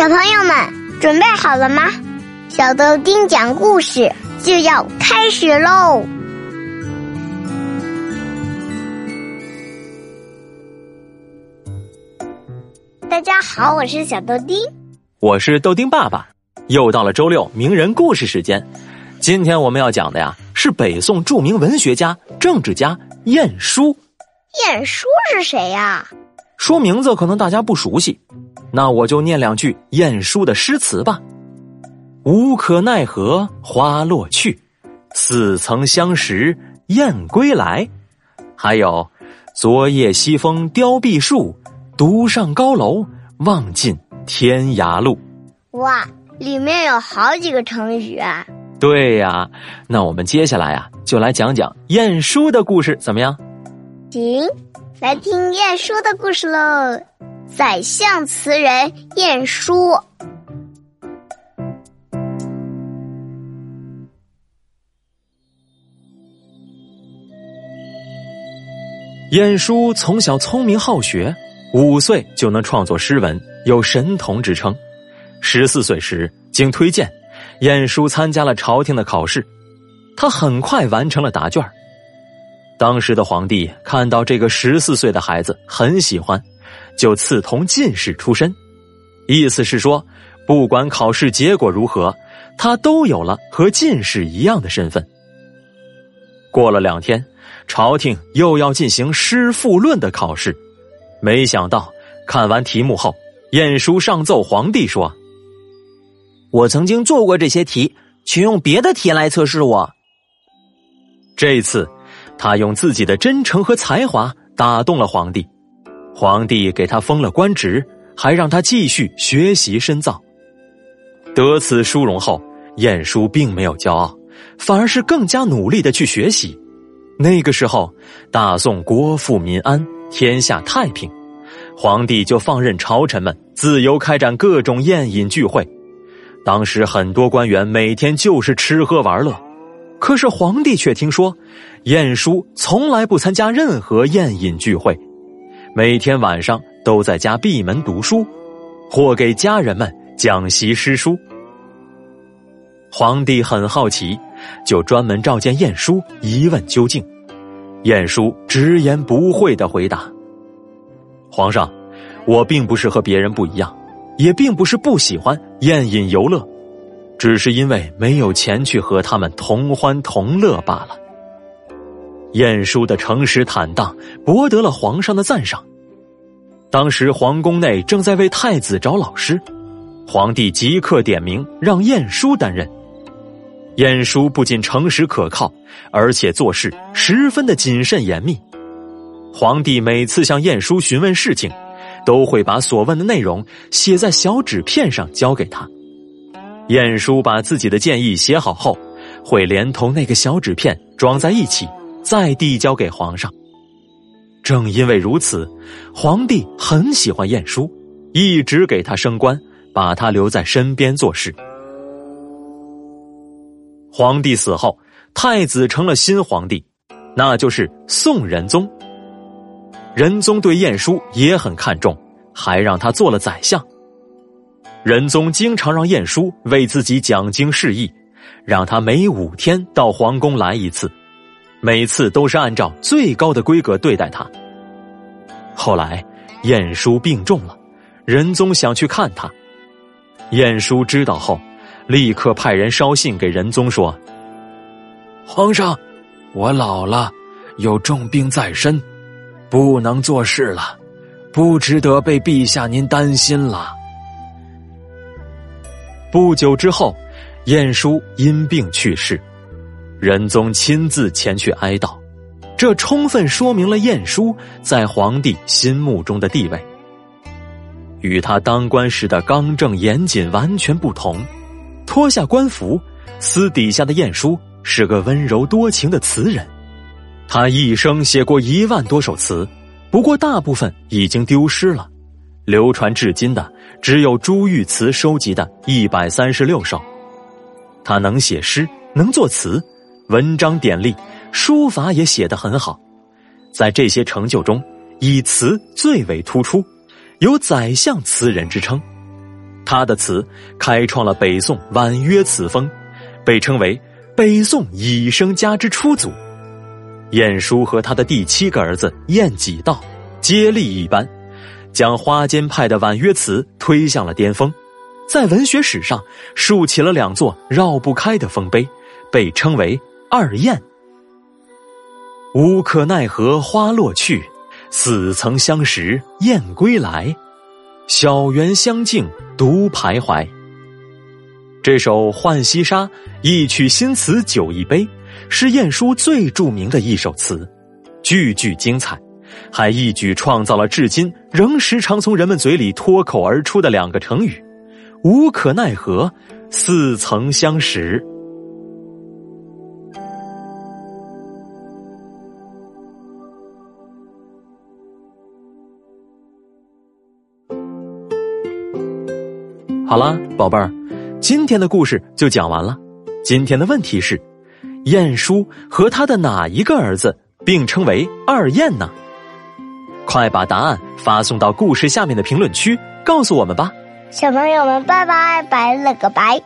小朋友们准备好了吗？小豆丁讲故事就要开始喽！大家好，我是小豆丁，我是豆丁爸爸。又到了周六名人故事时间，今天我们要讲的呀是北宋著名文学家、政治家晏殊。晏殊是谁呀？说名字可能大家不熟悉，那我就念两句晏殊的诗词吧。无可奈何花落去，似曾相识燕归来。还有，昨夜西风凋碧树，独上高楼望尽天涯路。哇，里面有好几个成语啊！对呀，那我们接下来啊，就来讲讲晏殊的故事，怎么样？行。来听晏殊的故事喽。宰相词人晏殊。晏殊从小聪明好学，五岁就能创作诗文，有神童之称。十四岁时，经推荐，晏殊参加了朝廷的考试，他很快完成了答卷当时的皇帝看到这个十四岁的孩子很喜欢，就赐同进士出身，意思是说，不管考试结果如何，他都有了和进士一样的身份。过了两天，朝廷又要进行诗赋论的考试，没想到看完题目后，晏殊上奏皇帝说：“我曾经做过这些题，请用别的题来测试我。”这次。他用自己的真诚和才华打动了皇帝，皇帝给他封了官职，还让他继续学习深造。得此殊荣后，晏殊并没有骄傲，反而是更加努力的去学习。那个时候，大宋国富民安，天下太平，皇帝就放任朝臣们自由开展各种宴饮聚会。当时很多官员每天就是吃喝玩乐。可是皇帝却听说，晏殊从来不参加任何宴饮聚会，每天晚上都在家闭门读书，或给家人们讲习诗书。皇帝很好奇，就专门召见晏殊，一问究竟。晏殊直言不讳的回答：“皇上，我并不是和别人不一样，也并不是不喜欢宴饮游乐。”只是因为没有钱去和他们同欢同乐罢了。晏殊的诚实坦荡博得了皇上的赞赏。当时皇宫内正在为太子找老师，皇帝即刻点名让晏殊担任。晏殊不仅诚实可靠，而且做事十分的谨慎严密。皇帝每次向晏殊询问事情，都会把所问的内容写在小纸片上交给他。晏殊把自己的建议写好后，会连同那个小纸片装在一起，再递交给皇上。正因为如此，皇帝很喜欢晏殊，一直给他升官，把他留在身边做事。皇帝死后，太子成了新皇帝，那就是宋仁宗。仁宗对晏殊也很看重，还让他做了宰相。仁宗经常让晏殊为自己讲经释义，让他每五天到皇宫来一次，每次都是按照最高的规格对待他。后来，晏殊病重了，仁宗想去看他，晏殊知道后，立刻派人捎信给仁宗说：“皇上，我老了，有重病在身，不能做事了，不值得被陛下您担心了。”不久之后，晏殊因病去世，仁宗亲自前去哀悼，这充分说明了晏殊在皇帝心目中的地位。与他当官时的刚正严谨完全不同，脱下官服，私底下的晏殊是个温柔多情的词人。他一生写过一万多首词，不过大部分已经丢失了。流传至今的只有朱玉祠收集的一百三十六首。他能写诗，能作词，文章典丽，书法也写得很好。在这些成就中，以词最为突出，有宰相词人之称。他的词开创了北宋婉约词风，被称为北宋以声家之初祖。晏殊和他的第七个儿子晏几道，接力一般，将花间派的婉约词推向了巅峰，在文学史上竖起了两座绕不开的丰碑，被称为二晏。无可奈何花落去，似曾相识燕归来。小园香径独徘徊。这首《浣溪沙》一曲新词酒一杯，是晏殊最著名的一首词，句句精彩，还一举创造了至今仍时常从人们嘴里脱口而出的两个成语：无可奈何，似曾相识。好了，宝贝儿，今天的故事就讲完了。今天的问题是：晏殊和他的哪一个儿子并称为二晏呢？快把答案发送到故事下面的评论区，告诉我们吧。小朋友们，拜拜，拜了个拜。